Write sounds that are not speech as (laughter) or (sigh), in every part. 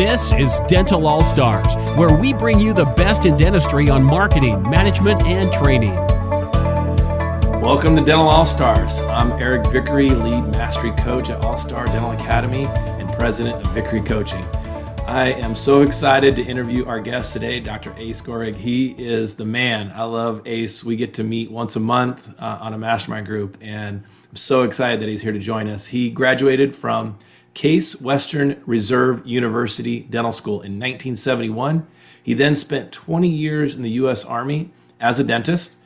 This is Dental All Stars, where we bring you the best in dentistry on marketing, management, and training. Welcome to Dental All Stars. I'm Eric Vickery, lead mastery coach at All Star Dental Academy and president of Vickery Coaching. I am so excited to interview our guest today, Dr. Ace Goerig. He is the man. I love Ace. We get to meet once a month uh, on a mastermind group, and I'm so excited that he's here to join us. He graduated from Case Western Reserve University Dental School in 1971. He then spent 20 years in the U.S. Army as a dentist,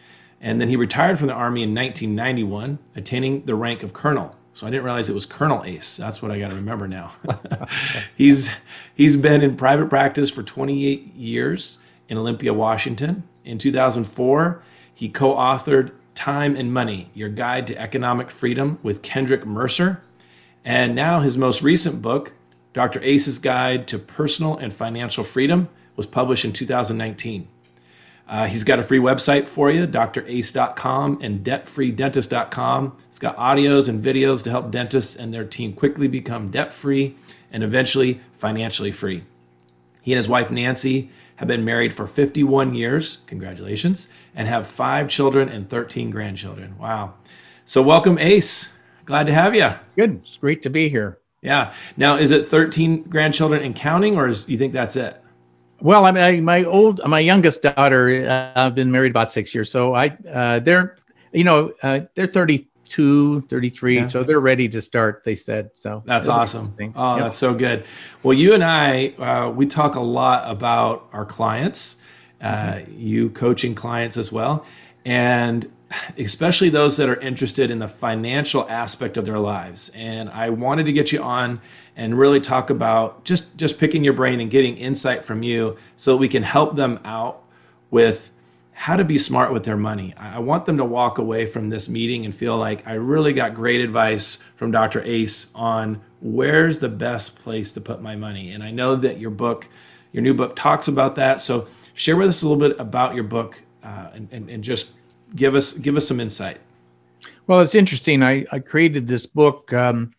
and then he retired from the Army in 1991, attaining the rank of colonel. So I didn't realize it was Colonel Ace. That's what I got to remember now. (laughs) he's he's been in private practice for 28 years in Olympia, Washington. In 2004, he co-authored Time and Money: Your Guide to Economic Freedom with Kendrick Mercer. And now his most recent book, Dr. Ace's Guide to Personal and Financial Freedom, was published in 2019. Uh, he's got a free website for you, drace.com and debtfreedentist.com. It's got audios and videos to help dentists and their team quickly become debt free and eventually financially free. He and his wife, Nancy, have been married for 51 years. Congratulations. And have five children and 13 grandchildren. Wow. So, welcome, Ace. Glad to have you. Good. It's great to be here. Yeah. Now, is it 13 grandchildren and counting, or is, you think that's it? Well, I mean, my old, my youngest daughter, uh, I've been married about six years. So I, uh, they're, you know, uh, they're 32, 33. Yeah. So they're ready to start, they said. So that's awesome. Oh, yep. that's so good. Well, you and I, uh, we talk a lot about our clients, uh, mm-hmm. you coaching clients as well. And especially those that are interested in the financial aspect of their lives. And I wanted to get you on and really talk about just just picking your brain and getting insight from you so that we can help them out with how to be smart with their money. I want them to walk away from this meeting and feel like I really got great advice from Dr. Ace on where's the best place to put my money. And I know that your book, your new book, talks about that. So share with us a little bit about your book uh, and, and, and just give us give us some insight. Well, it's interesting. I, I created this book um,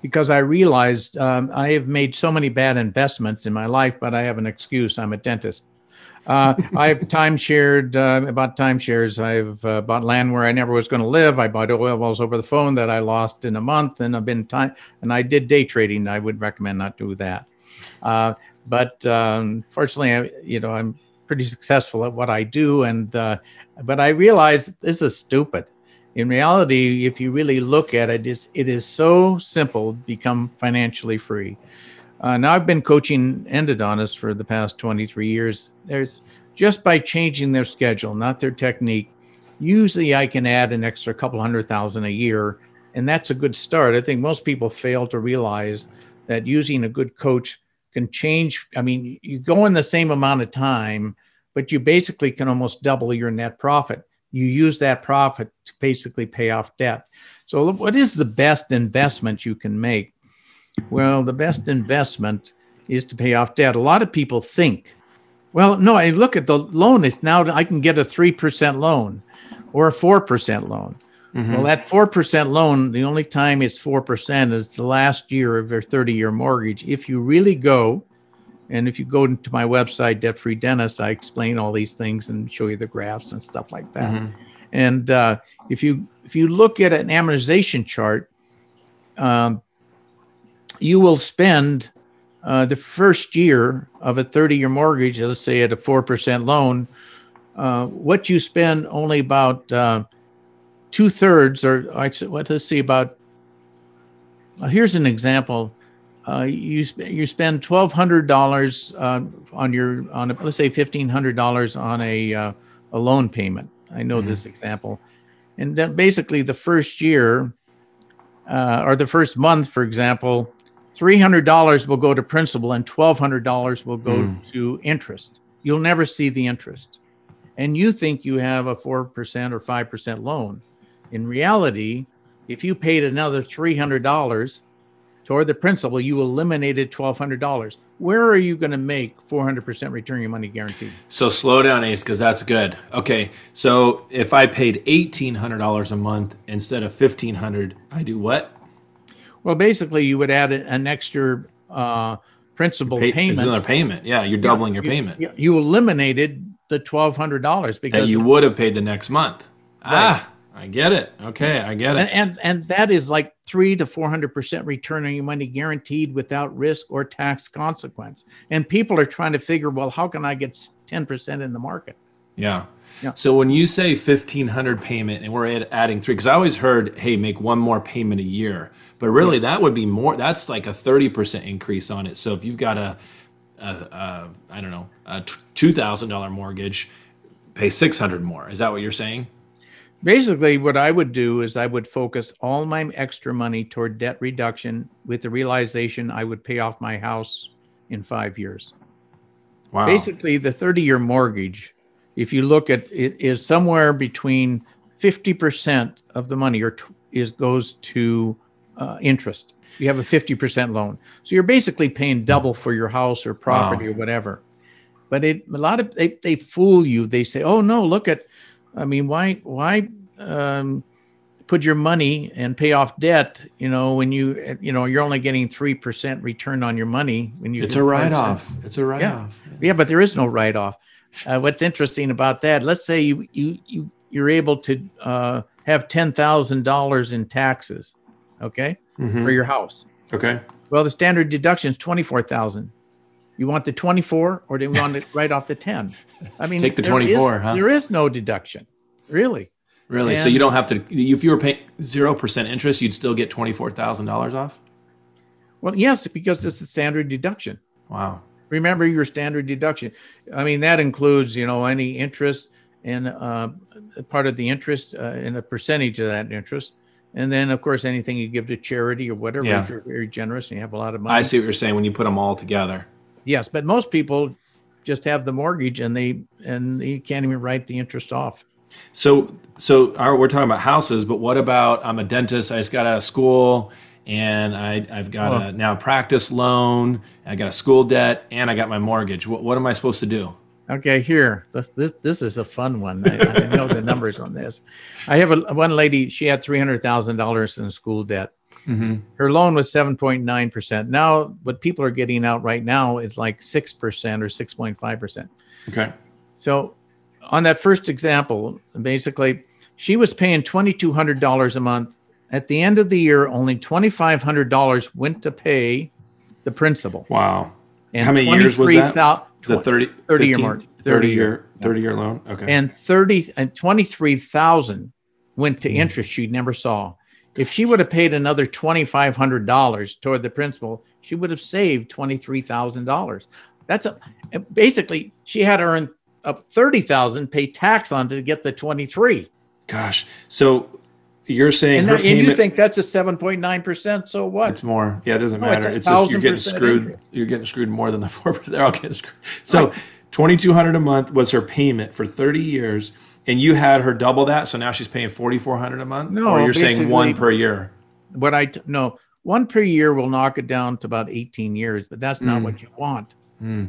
because I realized um, I have made so many bad investments in my life, but I have an excuse. I'm a dentist. Uh, I've (laughs) time shared uh, about timeshares. I've uh, bought land where I never was going to live. I bought oil wells over the phone that I lost in a month, and I've been time and I did day trading. I would recommend not do that. Uh, but um, fortunately, I, you know, I'm pretty successful at what I do, and uh, but I realized this is stupid. In reality, if you really look at it, it's, it is so simple to become financially free. Uh, now, I've been coaching endodontists for the past 23 years. There's just by changing their schedule, not their technique. Usually, I can add an extra couple hundred thousand a year, and that's a good start. I think most people fail to realize that using a good coach can change. I mean, you go in the same amount of time, but you basically can almost double your net profit. You use that profit to basically pay off debt. So, what is the best investment you can make? Well, the best investment is to pay off debt. A lot of people think, well, no, I look at the loan, it's now I can get a 3% loan or a 4% loan. Mm-hmm. Well, that 4% loan, the only time it's 4% is the last year of your 30 year mortgage. If you really go and if you go to my website, Debt Free Dentist, I explain all these things and show you the graphs and stuff like that. Mm-hmm. And uh, if you if you look at an amortization chart, um, you will spend uh, the first year of a 30 year mortgage, let's say at a 4% loan, uh, what you spend only about uh, two thirds, or let's see, about uh, here's an example uh, you you spend twelve hundred dollars uh, on your on a, let's say fifteen hundred dollars on a uh, a loan payment. I know mm-hmm. this example, and then basically the first year uh, or the first month, for example, three hundred dollars will go to principal and twelve hundred dollars will go mm. to interest. You'll never see the interest, and you think you have a four percent or five percent loan. In reality, if you paid another three hundred dollars toward the principal, you eliminated $1,200. Where are you going to make 400% return your money guaranteed? So slow down, Ace, because that's good. Okay, so if I paid $1,800 a month instead of 1,500, I do what? Well, basically, you would add an extra uh, principal Pay- payment. It's another payment. Yeah, you're doubling your you- payment You, you eliminated the twelve hundred dollars that because you would have paid the next month. Ah, I get it. Okay, I get it. and and that is like three to four hundred percent return on your money guaranteed without risk or tax consequence. And people are trying to figure, well, how can I get ten percent in the market? Yeah. Yeah. So when you say fifteen hundred payment, and we're adding three, because I always heard, hey, make one more payment a year, but really Yes. that would be more. That's like a thirty percent increase on it. So if you've got a, a, a I don't know, a two thousand dollar mortgage, pay six hundred more. Is that what you're saying? Basically, what I would do is I would focus all my extra money toward debt reduction with the realization I would pay off my house in five years. Wow. Basically, the 30 year mortgage, if you look at it, is somewhere between 50% of the money or t- is goes to uh, interest. You have a 50% loan. So you're basically paying double for your house or property or whatever. But it a lot of they, they fool you. They say, "Oh no, look at I mean, why why um, put your money and pay off debt? You know, when you you know you're only getting three percent return on your money when you it's a write off. It's a write off. Yeah, yeah, but there is no write off. Uh, what's interesting about that? Let's say you you you you're able to uh, have ten thousand dollars in taxes, okay, Mhm. for your house. Okay. Well, the standard deduction is twenty four thousand. You want the twenty four, or do you want it (laughs) right off the ten? I mean, Take the there is- 24, huh? There is no deduction, really. Really? so you don't have to. If you were paying zero percent interest, you'd still get twenty four thousand dollars off. Well, yes, because it's a standard deduction. Wow. Remember your standard deduction. I mean, that includes, you know, any interest and uh, part of the interest uh, and a percentage of that interest. And then, of course, anything you give to charity or whatever, Yeah. if you're very generous and you have a lot of money. I see what you're saying when you put them all together. Yes, but most people just have the mortgage and they and you can't even write the interest off. So, so our, we're talking about houses, but what about? I'm a dentist. I just got out of school, and I, I've got Oh. a now practice loan. I got a school debt, and I got my mortgage. What, what am I supposed to do? Okay, here. This this this is a fun one. I, I know the numbers on this. I have a one lady. She had three hundred thousand dollars in school debt. Mm-hmm. Her loan was seven point nine percent. Now, what people are getting out right now is like six percent or six point five percent. Okay. So, on that first example, basically, she was paying twenty two hundred dollars a month. At the end of the year, only twenty five hundred dollars went to pay the principal. Wow. And How many years was that? 23,000 Is it 30, 30 year mark. 30 year, 30 year loan? Okay. and 30 and 23,000 went Hmm. to interest she never saw. If she would have paid another $2,500 toward the principal, she would have saved $23,000. That's a basically she had to earn up 30,000, pay tax on to get the 23. Gosh. So you're saying And, her and you think that's a 7.9%. So what? it's more. Yeah, it doesn't oh, No, matter. a It's, just you're getting screwed. interest. You're getting screwed more than the (laughs) 4%. They're all getting screwed. So 2200 a month was her payment for 30 years. And you had her double that. So now she's paying 4400 a month? No, Or you're saying one per year? What I no, one per year will knock it down to about 18 years, but that's not Mm. what you want. Mm.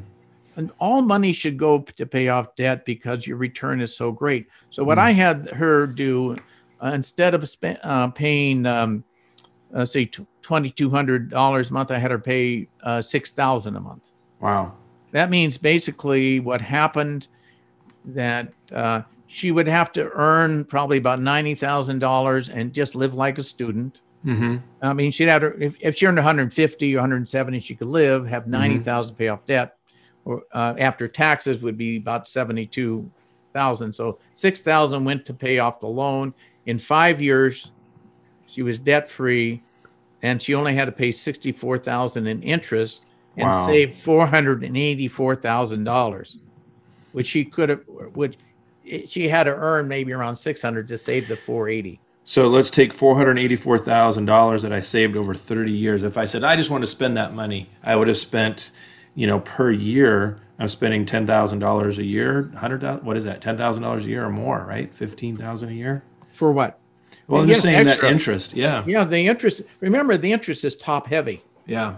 and all money should go to pay off debt because your return is so great. So what I had her do uh, instead of uh, paying, um, uh, say twenty two hundred dollars a month, I had her pay uh, six thousand a month. Wow. That means basically what happened that uh, she would have to earn probably about ninety thousand dollars and just live like a student. Mm-hmm. I mean, she'd have to, if, if she earned 150 or 170, she could live, have 90,000 pay off debt, or uh, after taxes would be about 72,000. So 6,000 went to pay off the loan. In five years, she was debt free, and she only had to pay 64,000 in interest and Wow. save 484,000 dollars, which she could have, which she had to earn maybe around 600 to save the 480. So let's take four hundred eighty-four thousand dollars that I saved over thirty years. If I said I just want to spend that money, I would have spent, you know, per year. I'm spending ten thousand dollars a year. Hundred thousand. What is that? Ten thousand dollars a year or more, right? Fifteen thousand a year. For what? Well, I'm just saying extra. that interest. Yeah, Yeah, the interest. Remember, the interest is top heavy. yeah.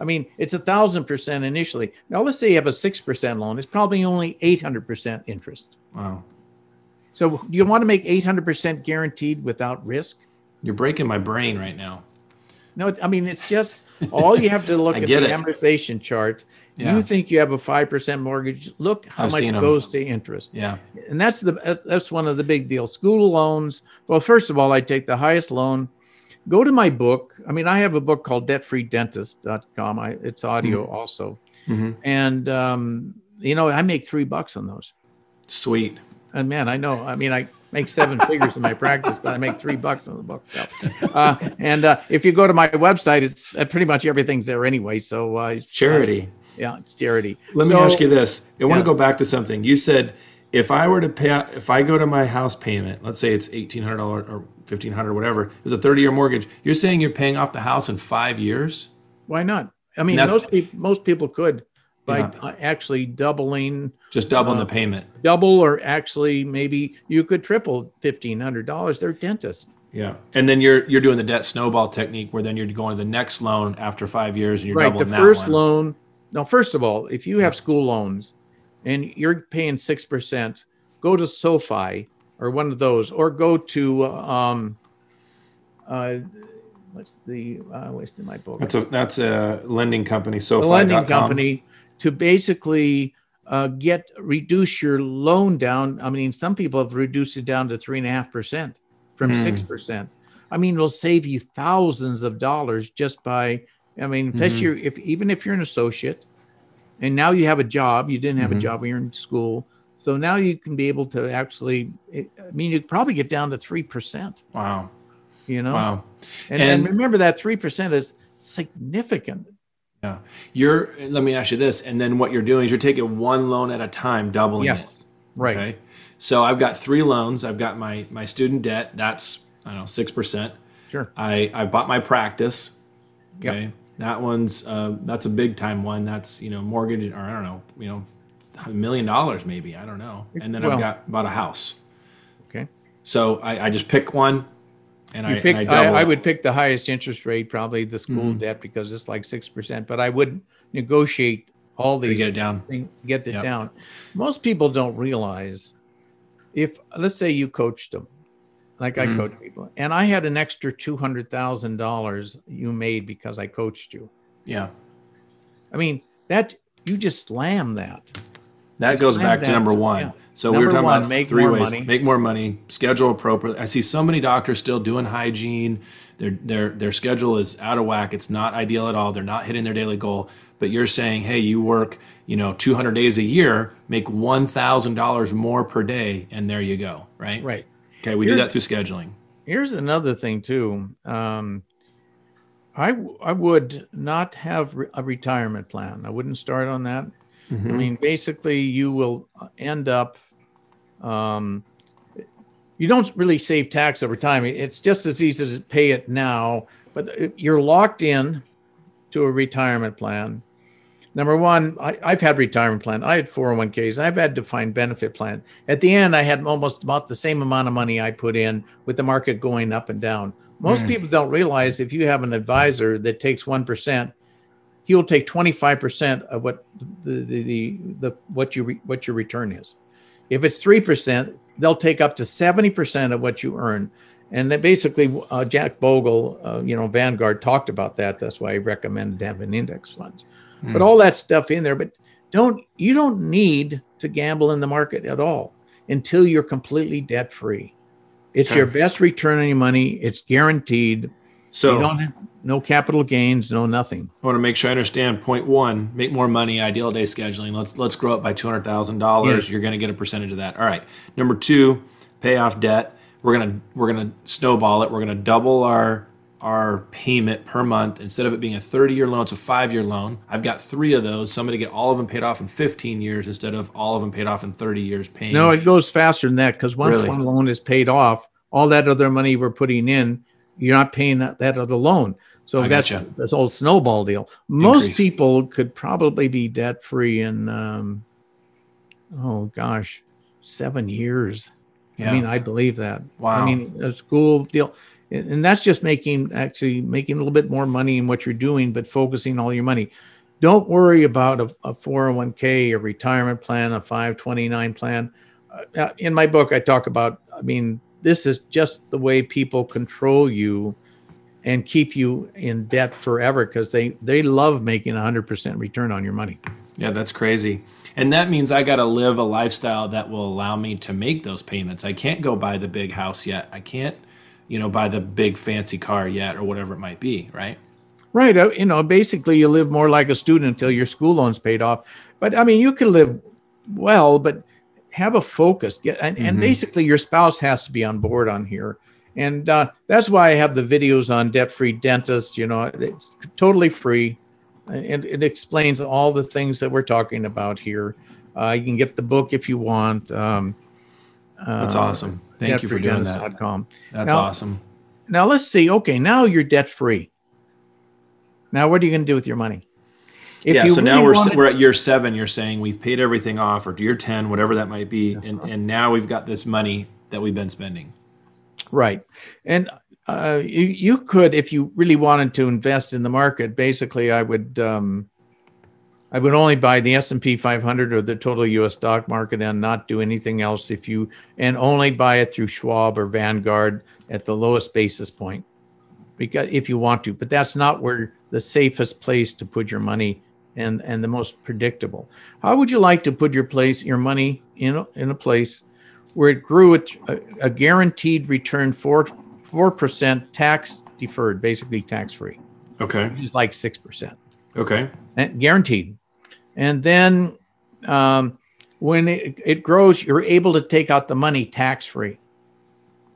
I mean, it's a thousand percent initially. Now, let's say you have a six percent loan. It's probably only eight hundred percent interest. Wow, So, do you want to make eight hundred percent guaranteed without risk? you're breaking my brain right now. No, I mean it's just all you have to (laughs) look at the it. amortization chart. Yeah. You think you have a five percent mortgage? Look how I've much goes to interest, Yeah. and that's the that's- that's one of the big deals. School loans. Well, first of all, I take the highest loan. Go to my book. I mean, I have a book called DebtFreeDentist.com. I, it's audio also, Mhm. and um, you know I make three bucks on those. Sweet. And man, I know. I mean, I make seven figures in my practice, but I make three bucks on the book. So, uh, and uh, if you go to my website, it's uh, pretty much everything's there anyway. So uh, it's, Charity. yeah, it's charity. Let me ask you this. I want to go back to something. You said if I were to pay if I go to my house payment, let's say it's eighteen hundred dollars or fifteen hundred, whatever. It was a thirty year mortgage. You're saying you're paying off the house in five years? Why not? I mean, most people most people could by Yeah. uh, actually doubling Just doubling Uh, the payment. double or actually maybe you could triple fifteen hundred dollars. They're dentists. Yeah. And then you're you're doing the debt snowball technique where then you're going to the next loan after five years and you're right. The doubling that first one. loan. now first of all, if you have school loans and you're paying six percent, go to SoFi or one of those, or go to um, uh, what's the uh, in my book? That's a that's a lending company. So the lending company to basically uh, get reduce your loan down. I mean, some people have reduced it down to three and a half percent from Hmm. six percent. I mean, it'll save you thousands of dollars just by. I mean, especially if even if you're an associate, and now you have a job, you didn't have Mhm. a job when you're in school, so now you can be able to actually. I mean, you probably get down to three percent. Wow. You know, Wow. and, and And- remember that three percent is significant. Yeah. You're let me ask you this. And then what you're doing is you're taking one loan at a time, doubling it. Yes, right. Okay. So I've got three loans. I've got my my student debt. That's I don't know six percent. Sure. I I bought my practice. Yep. Okay. That one's uh, that's a big time one. That's you know mortgage or I don't know you know a million dollars maybe I don't know. And then Well- I've got bought a house. Okay. So I, I just pick one, and I, pick, and I, I. I, would pick the highest interest rate, probably the school Mhm. debt, because it's like six percent. But I would negotiate all to these get it down. thing, get it Yep. down. Most people don't realize if let's say you coached them, like Mhm. I coach people, and I had an extra two hundred thousand dollars you made because I coached you. Yeah. I mean that you just slam that. That goes back to number one. yeah. So we Number were talking one, about make three more ways: money. make more money, schedule appropriately. I see so many doctors still doing hygiene. Their their their schedule is out of whack. It's not ideal at all. They're not hitting their daily goal. But you're saying, hey, you work, you know, 200 days a year, make one thousand dollars more per day, and there you go, right? Right. Okay, we do that through scheduling. Here's another thing too. Um, I w- I would not have re- a retirement plan. I wouldn't start on that. I Mhm. mean, basically, you will end up. Um, you don't really save tax over time. It's just as easy to pay it now, but you're locked in to a retirement plan. Number one, I, I've had retirement plan. I had 401ks. I've had defined benefit plan. At the end, I had almost about the same amount of money I put in with the market going up and down. Most Mm. people don't realize if you have an advisor that takes 1%, he'll take 25% of what the, the, the, the what you re, what your return is. If it's 3%, they'll take up to 70% of what you earn. And that basically, uh, Jack Bogle, uh, you know, Vanguard talked about that. That's why he recommended having index funds. Hmm. Put all that stuff in there, but don't you don't need to gamble in the market at all until you're completely debt free. It's Okay. your best return on your money. It's guaranteed. So you don't have no capital gains, no nothing. I want to make sure I understand. Point one: make more money. Ideal day scheduling. Let's let's grow it by two hundred thousand dollars. You're going to get a percentage of that. All right. Number two: pay off debt. We're gonna we're gonna snowball it. We're gonna double our our payment per month instead of it being a 30 year loan. It's a five year loan. I've got three of those. So I'm going to get all of them paid off in 15 years instead of all of them paid off in 30 years. Paying No, it goes faster than that because once Really? one loan is paid off, all that other money we're putting in, you're not paying that, that other loan. So I that's gotcha. that's old snowball deal. Most Increase. people could probably be debt free in, um, oh gosh, seven years. Yeah. I mean, I believe that. Wow. I mean, a school deal, and and that's just making actually making a little bit more money in what you're doing, but focusing all your money. Don't worry about a, a 401k, a retirement plan, a 529 plan. Uh, in my book, I talk about. I mean, this is just the way people control you, and keep you in debt forever because they they love making a hundred percent return on your money. Yeah, that's crazy. And that means I got to live a lifestyle that will allow me to make those payments. I can't go buy the big house yet. I can't, you know, buy the big fancy car yet or whatever it might be, right? Right. Uh, you know, basically you live more like a student until your school loan's paid off. But I mean, you can live well, but have a focus. Get, and, mm-hmm. and basically your spouse has to be on board on here. And uh, that's why I have the videos on debt free dentist. You know, it's totally free and it explains all the things that we're talking about here. Uh, you can get the book if you want. Um, That's uh, awesome. Thank you for doing that. Com. That's now, awesome. Now let's see. Okay, now you're debt free. Now what are you going to do with your money? If yeah, so really now we're wanted, we're at year seven. You're saying we've paid everything off, or year ten, whatever that might be, and and now we've got this money that we've been spending. Right, and uh, you, you could, if you really wanted to invest in the market, basically, I would, um, I would only buy the S and P 500 or the total U.S. stock market and not do anything else. If you and only buy it through Schwab or Vanguard at the lowest basis point, because if you want to, but that's not where the safest place to put your money and and the most predictable. How would you like to put your place, your money in a, in a place where it grew at a, guaranteed return for 4% tax deferred, basically tax free. Okay. Which is like 6%. Okay. And guaranteed. And then um, when it, it grows, you're able to take out the money tax free.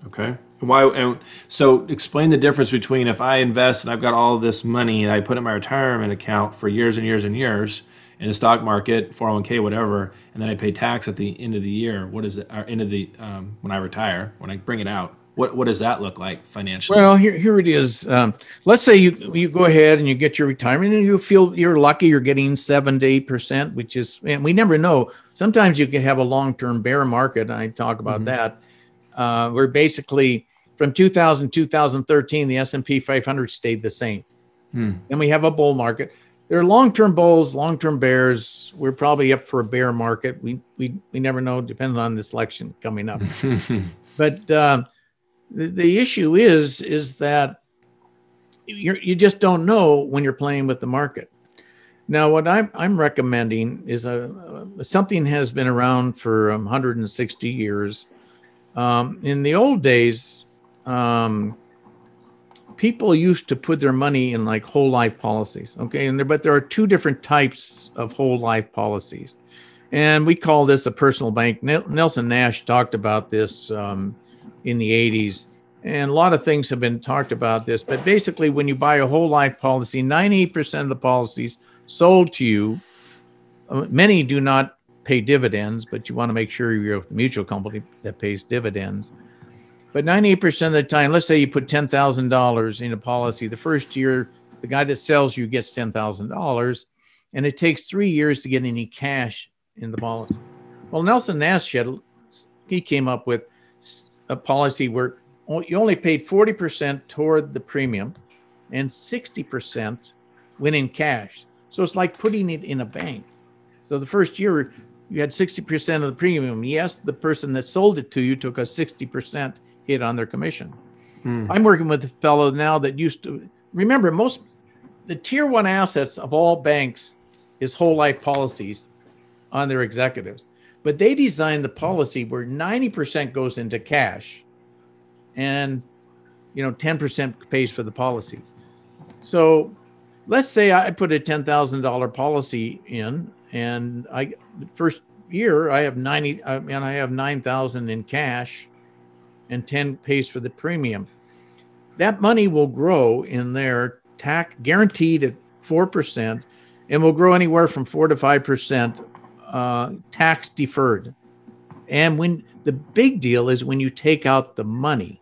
Okay. Why? And so, explain the difference between if I invest and I've got all this money I put in my retirement account for years and years and years in the stock market, 401k, whatever, and then I pay tax at the end of the year. What is it? Or end of the um, when I retire, when I bring it out. What what does that look like financially? Well, here here it is. Um, let's say you you go ahead and you get your retirement, and you feel you're lucky. You're getting seven to eight percent, which is, and we never know. Sometimes you can have a long term bear market. I talk about mm-hmm. that. Uh, where basically from 2000 2013, the S and P 500 stayed the same. Hmm. Then we have a bull market. There are long term bulls, long term bears. We're probably up for a bear market. We we we never know, depending on this election coming up. (laughs) but uh, the, the issue is is that you you just don't know when you're playing with the market. Now, what I'm I'm recommending is a, something has been around for 160 years. Um, in the old days, um, people used to put their money in like whole life policies. Okay, and there, but there are two different types of whole life policies, and we call this a personal bank. Nelson Nash talked about this um, in the 80s. And a lot of things have been talked about this, but basically, when you buy a whole life policy, 98% of the policies sold to you, uh, many do not pay dividends, but you want to make sure you're with the mutual company that pays dividends. But 98% of the time, let's say you put $10,000 in a policy, the first year, the guy that sells you gets $10,000, and it takes three years to get any cash in the policy. Well, Nelson Nash, had, he came up with a policy where you only paid 40% toward the premium and 60% went in cash. So it's like putting it in a bank. So the first year you had 60% of the premium. Yes, the person that sold it to you took a 60% hit on their commission. Hmm. I'm working with a fellow now that used to remember most the tier one assets of all banks is whole life policies on their executives. But they designed the policy where 90% goes into cash and you know 10% pays for the policy. So let's say I put a $10,000 policy in and I first year I have 90 and I have 9,000 in cash and 10 pays for the premium. That money will grow in there tax guaranteed at 4% and will grow anywhere from 4 to 5% uh, tax deferred. And when the big deal is when you take out the money,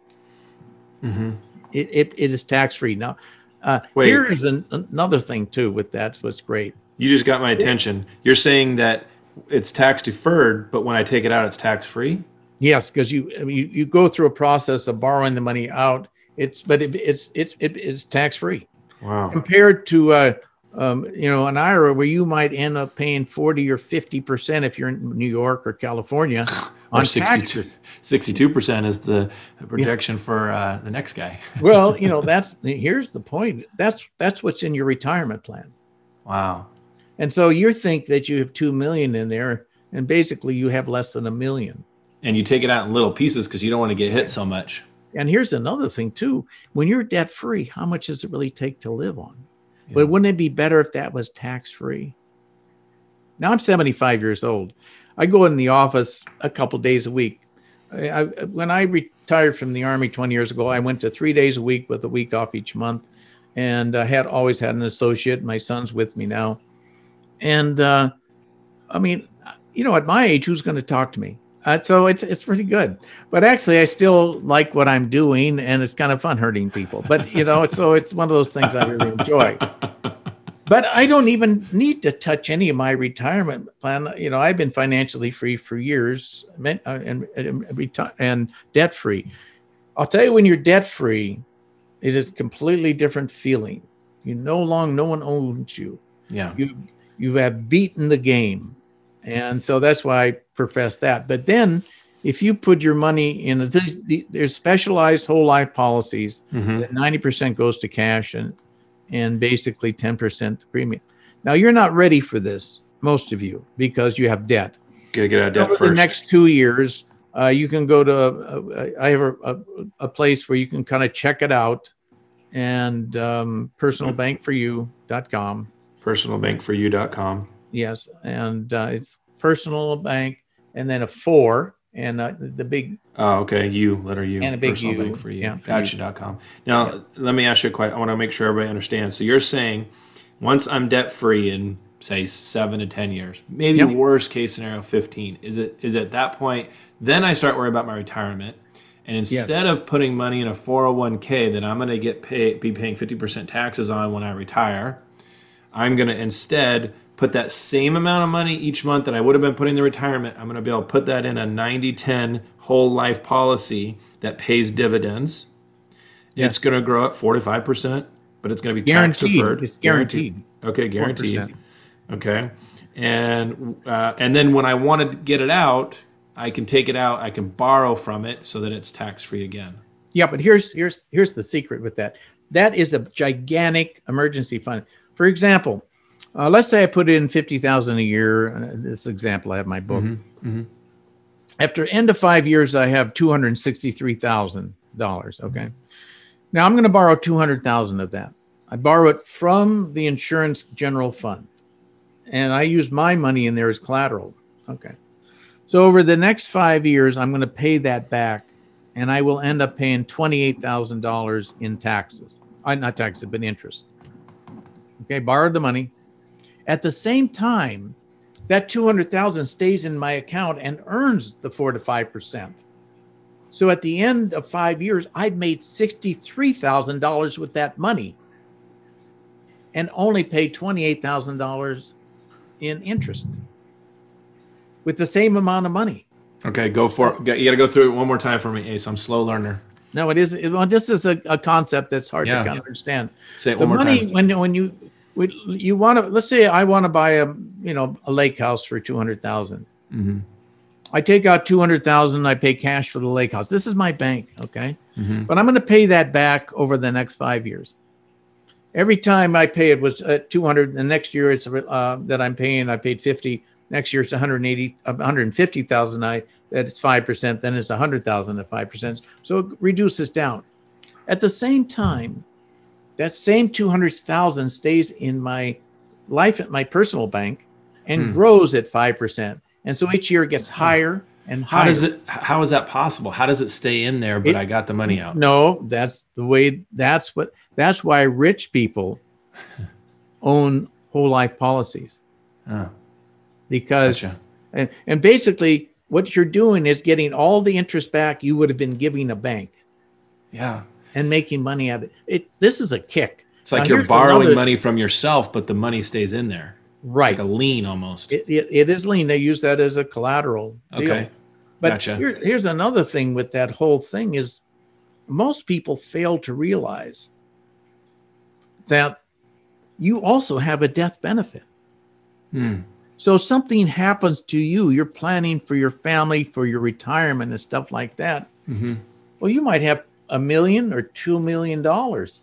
mm-hmm. it, it, it is tax free. Now, uh, here is an, another thing too with that. So it's great. You just got my attention. You're saying that it's tax deferred, but when I take it out, it's tax free. Yes, because you, I mean, you you go through a process of borrowing the money out. It's but it, it's it's it, it's tax free. Wow. Compared to uh, um, you know, an IRA where you might end up paying 40 or 50% if you're in New York or California. (sighs) on 62 percent is the projection yeah. for uh, the next guy. (laughs) well, you know that's here's the point. That's that's what's in your retirement plan. Wow. And so you think that you have two million in there, and basically you have less than a million. And you take it out in little pieces because you don't want to get hit so much. And here's another thing too: when you're debt free, how much does it really take to live on? Yeah. But wouldn't it be better if that was tax free? Now I'm 75 years old. I go in the office a couple days a week. I, when I retired from the army 20 years ago, I went to three days a week with a week off each month, and I had always had an associate. My son's with me now, and uh, I mean, you know, at my age, who's going to talk to me? Uh, so it's it's pretty good. But actually, I still like what I'm doing, and it's kind of fun hurting people. But you know, so it's one of those things I really enjoy. But I don't even need to touch any of my retirement plan. You know, I've been financially free for years uh, and and, and debt free. I'll tell you, when you're debt free, it is a completely different feeling. You no longer, no one owns you. Yeah. You you have beaten the game, and so that's why I profess that. But then, if you put your money in, there's specialized whole life policies mm-hmm. that 90% goes to cash and and basically 10% to premium. Now you're not ready for this, most of you, because you have debt. Gotta get out of debt Over first. the next two years, uh, you can go to. Uh, I have a, a, a, place where you can kind of check it out, and um, personalbankforyou.com. Personalbankforyou.com. Yes, and uh, it's personal bank, and then a four, and uh, the big. Oh, okay. You letter U. And a big Personal U. Bank for you. Yeah. Gotcha.com. Now, yeah. let me ask you a question. I want to make sure everybody understands. So you're saying once I'm debt free in say seven to ten years, maybe yep. worst case scenario fifteen. Is it is at that point then I start worrying about my retirement. And instead yes. of putting money in a 401k that I'm going to get pay, be paying 50% taxes on when I retire, I'm going to instead put that same amount of money each month that I would have been putting in the retirement. I'm going to be able to put that in a 90 10 whole life policy that pays dividends. Yeah. It's going to grow at 45%, but it's going to be guaranteed. tax deferred. It's guaranteed. guaranteed. Okay, guaranteed. 4%. Okay. And uh, and then when I want to get it out, I can take it out, I can borrow from it so that it's tax free again. Yeah, but here's here's here's the secret with that. That is a gigantic emergency fund. For example, uh, let's say I put in fifty thousand a year. Uh, this example, I have my book. Mm-hmm, mm-hmm. After end of five years, I have two hundred sixty-three thousand dollars. Okay, now I'm going to borrow two hundred thousand of that. I borrow it from the insurance general fund, and I use my money in there as collateral. Okay, so over the next five years, I'm going to pay that back, and I will end up paying twenty-eight thousand dollars in taxes. I not taxes, but interest. Okay, borrowed the money at the same time, that 200,000 stays in my account and earns the 4 to 5%. So at the end of 5 years, I've made $63,000 with that money and only paid $28,000 in interest with the same amount of money. Okay, go for it. You got to go through it one more time for me, Ace. I'm slow learner. No, it is. It, well, this is a, a concept that's hard yeah. to understand. Say it the one money, more time. When when you we, you want to let's say I want to buy a you know a lake house for two hundred thousand. Mm-hmm. I take out two hundred thousand. I pay cash for the lake house. This is my bank, okay? Mm-hmm. But I'm going to pay that back over the next five years. Every time I pay it was at two hundred. The next year it's uh, that I'm paying. I paid fifty. Next year it's 180, 150,000. I that is five percent. Then it's a hundred thousand at five percent. So it reduces down. At the same time, that same 200,000 stays in my life at my personal bank and hmm. grows at 5%. And so each year it gets higher and higher. How does it how is that possible? How does it stay in there but it, I got the money out? No, that's the way that's what that's why rich people (laughs) own whole life policies. Oh, because gotcha. and, and basically what you're doing is getting all the interest back you would have been giving a bank. Yeah and making money out of it. it this is a kick. It's like now, you're borrowing another, money from yourself, but the money stays in there. Right. Like a lien almost. It, it, it is lien. They use that as a collateral. Deal. Okay. But gotcha. here, here's another thing with that whole thing is most people fail to realize that you also have a death benefit. Hmm. So something happens to you, you're planning for your family, for your retirement and stuff like that. Mm-hmm. Well, you might have a million or two million dollars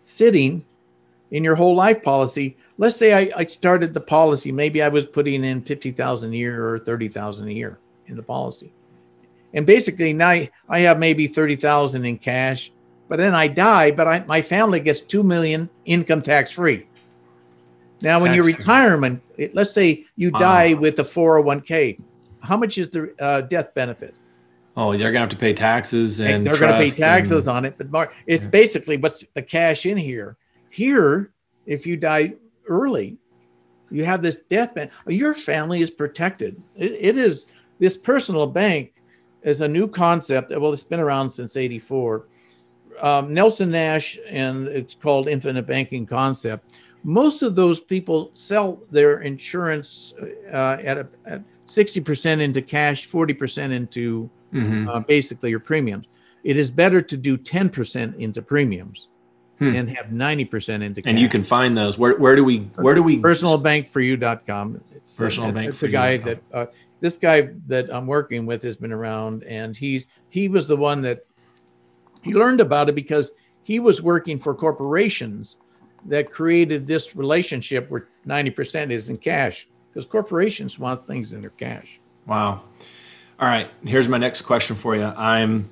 sitting in your whole life policy. Let's say I, I started the policy, maybe I was putting in 50,000 a year or 30,000 a year in the policy. And basically now I have maybe 30,000 in cash, but then I die, but I, my family gets 2 million income tax free. Now, when your retirement, it- let's say you die with a 401k, how much is the uh, death benefit? Oh, they're gonna have to pay taxes and they're going to pay taxes and- on it, but Mark, it's Yeah. basically what's the cash in here. Here, if you die early, you have this death benefit. Your family is protected. It, it is this personal bank is a new concept. Well, it's been around since '84. Um, Nelson Nash and it's called infinite banking concept. Most of those people sell their insurance uh, at, a, at 60% into cash, 40% into Mhm. uh, basically your premiums. It is better to do 10% into premiums Hmm. and have 90% into cash. And you can find those. Where where do we where do we personalbankforyou.com. It's, uh, Personalbankforyou.com. It's a guy that uh, this guy that I'm working with has been around, and he's he was the one that he learned about it because he was working for corporations that created this relationship where 90% is in cash because corporations want things in their cash. Wow. All right. Here's my next question for you. I'm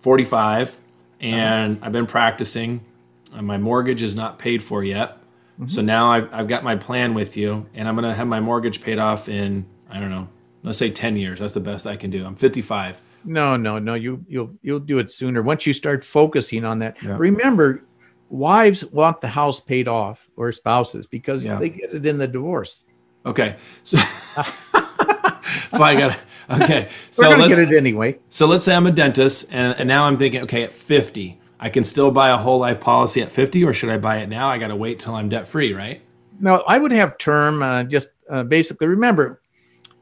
45 and I've been practicing. and my mortgage is not paid for yet. Mm-hmm. So now I've, I've got my plan with you and I'm going to have my mortgage paid off in, I don't know, let's say 10 years. That's the best I can do. I'm 55. No, no, no. You you'll you'll do it sooner once you start focusing on that. Yeah. Remember, wives want the house paid off or spouses because Yeah. they get it in the divorce. Okay. So (laughs) (laughs) that's why I got to, okay. We're So gonna let's, get it anyway. So let's say I'm a dentist, and, and now I'm thinking, okay, at 50, I can still buy a whole life policy at 50, or should I buy it now? I got to wait till I'm debt free, right? No, I would have term. Uh, just uh, basically, remember,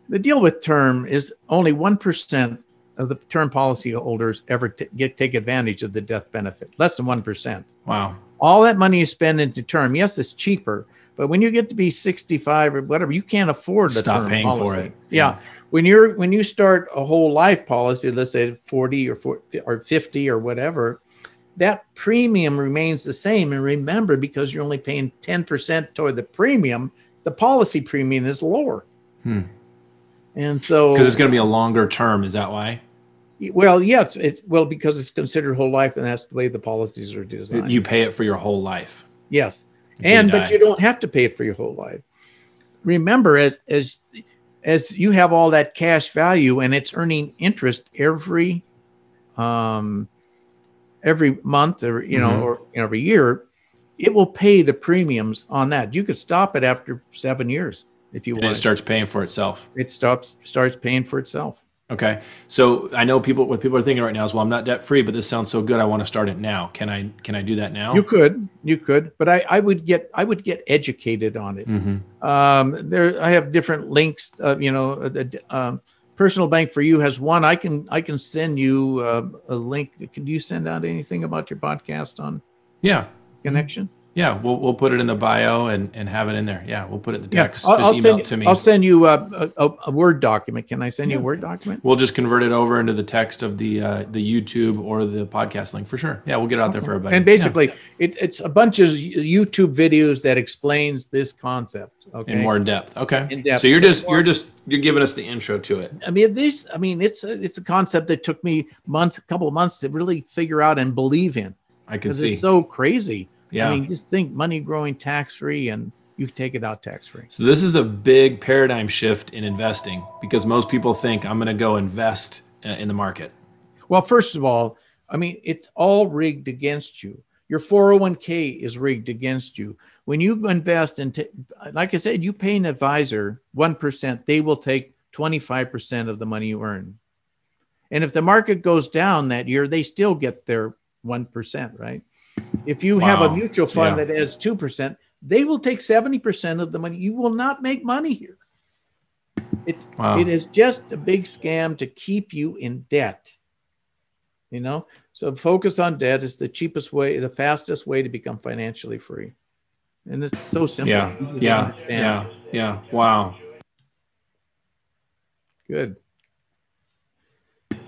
the deal with term is only one percent of the term policy holders ever t- get take advantage of the death benefit. Less than one percent. Wow. all that money you spend into term, yes, it's cheaper, but when you get to be 65 or whatever, you can't afford the Stop paying for it. Yeah. Yeah. When you're when you start a whole life policy, let's say 40 or 40 or 50 or whatever, that premium remains the same. And remember, because you're only paying 10% toward the premium, the policy premium is lower. Hmm. And so Because it's going to be a longer term. Is that why? well, yes, it well, because it's considered whole life, and that's the way the policies are designed. You pay it for your whole life. Yes. You and but you don't have to pay it for your whole life. Remember, as as as you have all that cash value and it's earning interest every um every month or you know Mhm. or every year, it will pay the premiums on that. You could stop it after seven years if you And it starts paying for itself. it stops starts paying for itself. Okay. So I know people what people are thinking right now is, well, I'm not debt free, but this sounds so good. I want to start it now. Can I can I do that now? You could, you could, but I, I would get I would get educated on it. hmm um, there i have different links uh, you know uh, um, personal bank for you has one i can i can send you uh, a link can you send out anything about your podcast on Yeah. connection Yeah. We'll, we'll put it in the bio and, and have it in there. Yeah. We'll put it in the text. I'll, just I'll email send it to me. i'll send you a, a, a word document can i send you a word document We'll just convert it over into the text of the uh, the YouTube or the podcast link for sure. Yeah, we'll get it out there for everybody. and basically it, it's a bunch of youtube videos that explains this concept okay in more depth. Okay. In depth. So you're just you're just you're giving us the intro to it. I mean, this. I mean, it's a, it's a concept that took me months, a couple of months to really figure out and believe in. I can see. it's so crazy. Yeah. I mean, just think money growing tax free and you can take it out tax free. so this is a big paradigm shift in investing because most people think I'm going to go invest uh, in the market. Well, first of all, I mean, it's all rigged against you. Your 401k is rigged against you. When you invest in, t- like I said, you pay an advisor 1%, they will take 25% of the money you earn. And if the market goes down that year, they still get their 1%, right? If you have a mutual fund Yeah. that has 2%, they will take 70% of the money. You will not make money here. It, Wow. it is just a big scam to keep you in debt. You know, so focus on debt is the cheapest way, the fastest way to become financially free. And it's so simple. Yeah. Yeah. Yeah. Yeah. Wow. Good.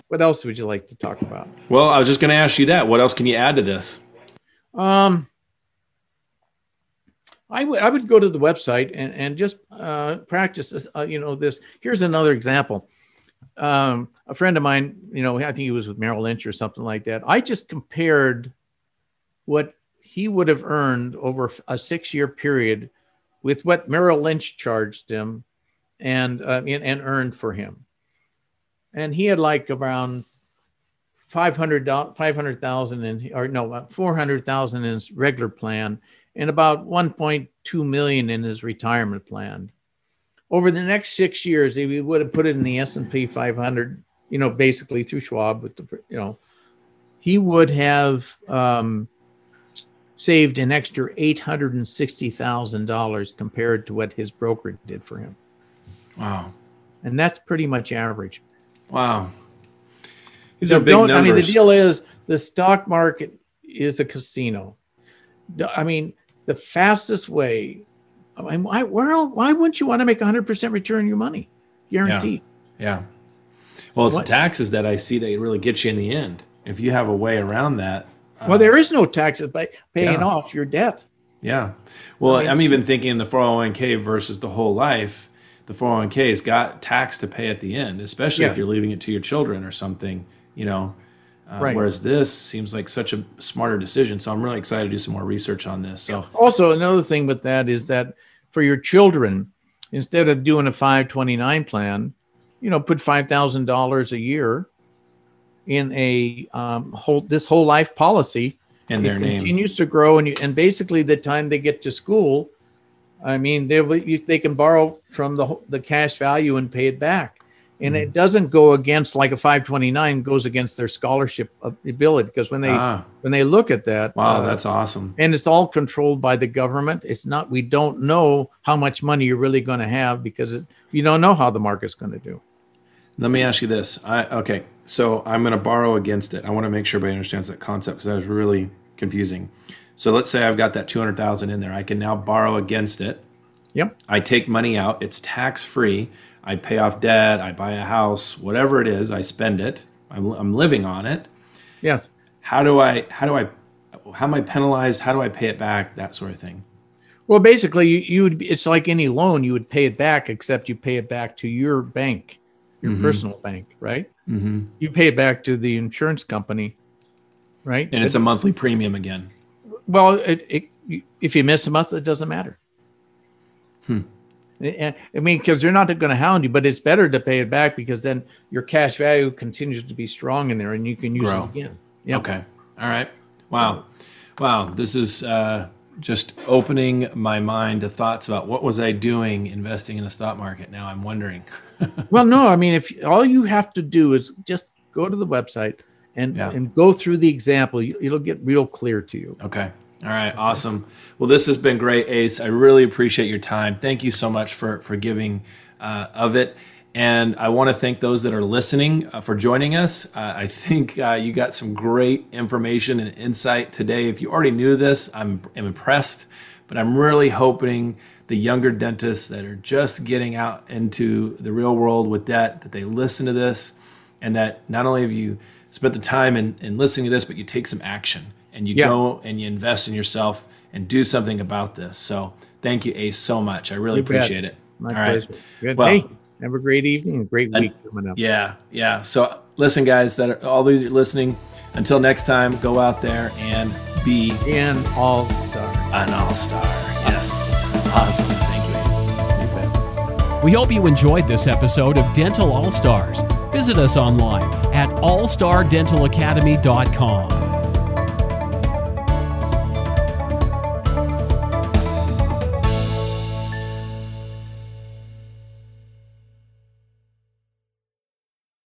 What else would you like to talk about? Well, I was just going to ask you that. What else can you add to this? Um, I would I would go to the website and and just uh, practice this. Uh, you know, this. Here's another example. Um, a friend of mine, you know, I think he was with Merrill Lynch or something like that. I just compared what he would have earned over a six year period with what Merrill Lynch charged him and uh, and, and earned for him. And he had like around 500 500,000 in or no 400,000 in his regular plan and about 1.2 million in his retirement plan. Over the next 6 years he would have put it in the S&P 500, you know, basically through Schwab with the you know he would have um, saved an extra $860,000 compared to what his broker did for him. Wow. And that's pretty much average. Wow. These are big don't- numbers. I mean, the deal is the stock market is a casino. I mean, the fastest way. I mean, why, where, why wouldn't you want to make 100% return on your money? Guaranteed. Yeah. Well, it's What- the taxes that I see that really get you in the end. If you have a way around that. uh, Well, there is no taxes by paying Yeah. off your debt. Yeah. Well, I mean- I'm even thinking the 401k versus the whole life. The 401k's got tax to pay at the end, especially if you're leaving it to your children or something, you know. Uh, Right. Whereas this seems like such a smarter decision. So I'm really excited to do some more research on this. So, Also, another thing with that is that for your children, instead of doing a 529 plan, you know, put $5,000 a year in a um, whole this whole life policy in it their name. continues to grow and you, and basically the time they get to school i mean they they can borrow from the the cash value and pay it back and Mm-hmm. it doesn't go against like a 529 goes against their scholarship ability because when they Ah, when they look at that wow, uh, that's awesome. and it's all controlled by the government it's not we don't know how much money you're really going to have because it, you don't know how the market's going to do Let me ask you this. I okay, so I'm going to borrow against it. I want to make sure everybody understands that concept because that was really confusing. So let's say I've got that 200,000 in there. I can now borrow against it. yep I take money out. It's tax free. I pay off debt. I buy a house. Whatever it is, I spend it. I'm, I'm living on it. yes How do I? How do I? How am I penalized? How do I pay it back? That sort of thing. Well, basically, you, you would. It's like any loan; you would pay it back, except you pay it back to your bank, your Mhm. personal bank, right? Mm-hmm. You pay it back to the insurance company, right? And it's a monthly premium again. well, it, it, if you miss a month, it doesn't matter. Hmm. I I mean, because they're not going to hound you, but it's better to pay it back because then your cash value continues to be strong in there, and you can use Grow. it again. Yep. Okay. All right. Wow. Wow. This is uh, just opening my mind to thoughts about what was I doing investing in the stock market. Now I'm wondering. (laughs) Well, no, I mean, if all you have to do is just go to the website and Yeah. and go through the example, you- it'll get real clear to you. Okay. All right. Awesome. Well, this has been great, Ace. I really appreciate your time. Thank you so much for for giving uh, of it. And I want to thank those that are listening uh, for joining us. Uh, I think uh, you got some great information and insight today. If you already knew this, I'm, I'm impressed. But I'm really hoping the younger dentists that are just getting out into the real world with debt that they listen to this and that not only have you spent the time in, in listening to this, but you take some action and you Yeah. go and you invest in yourself and do something about this. So thank you, Ace, so much. I really You bet. appreciate it. My All right. pleasure. Good. Well- hey, have a great evening and great And- week coming up. Yeah, yeah. So listen, guys, that are, all those that are listening. Until next time, go out there and be an all star. an all star. Yes, awesome. Thank you, Ace. You bet. We hope you enjoyed this episode of Dental All Stars. Visit us online at allstardentalacademy.com.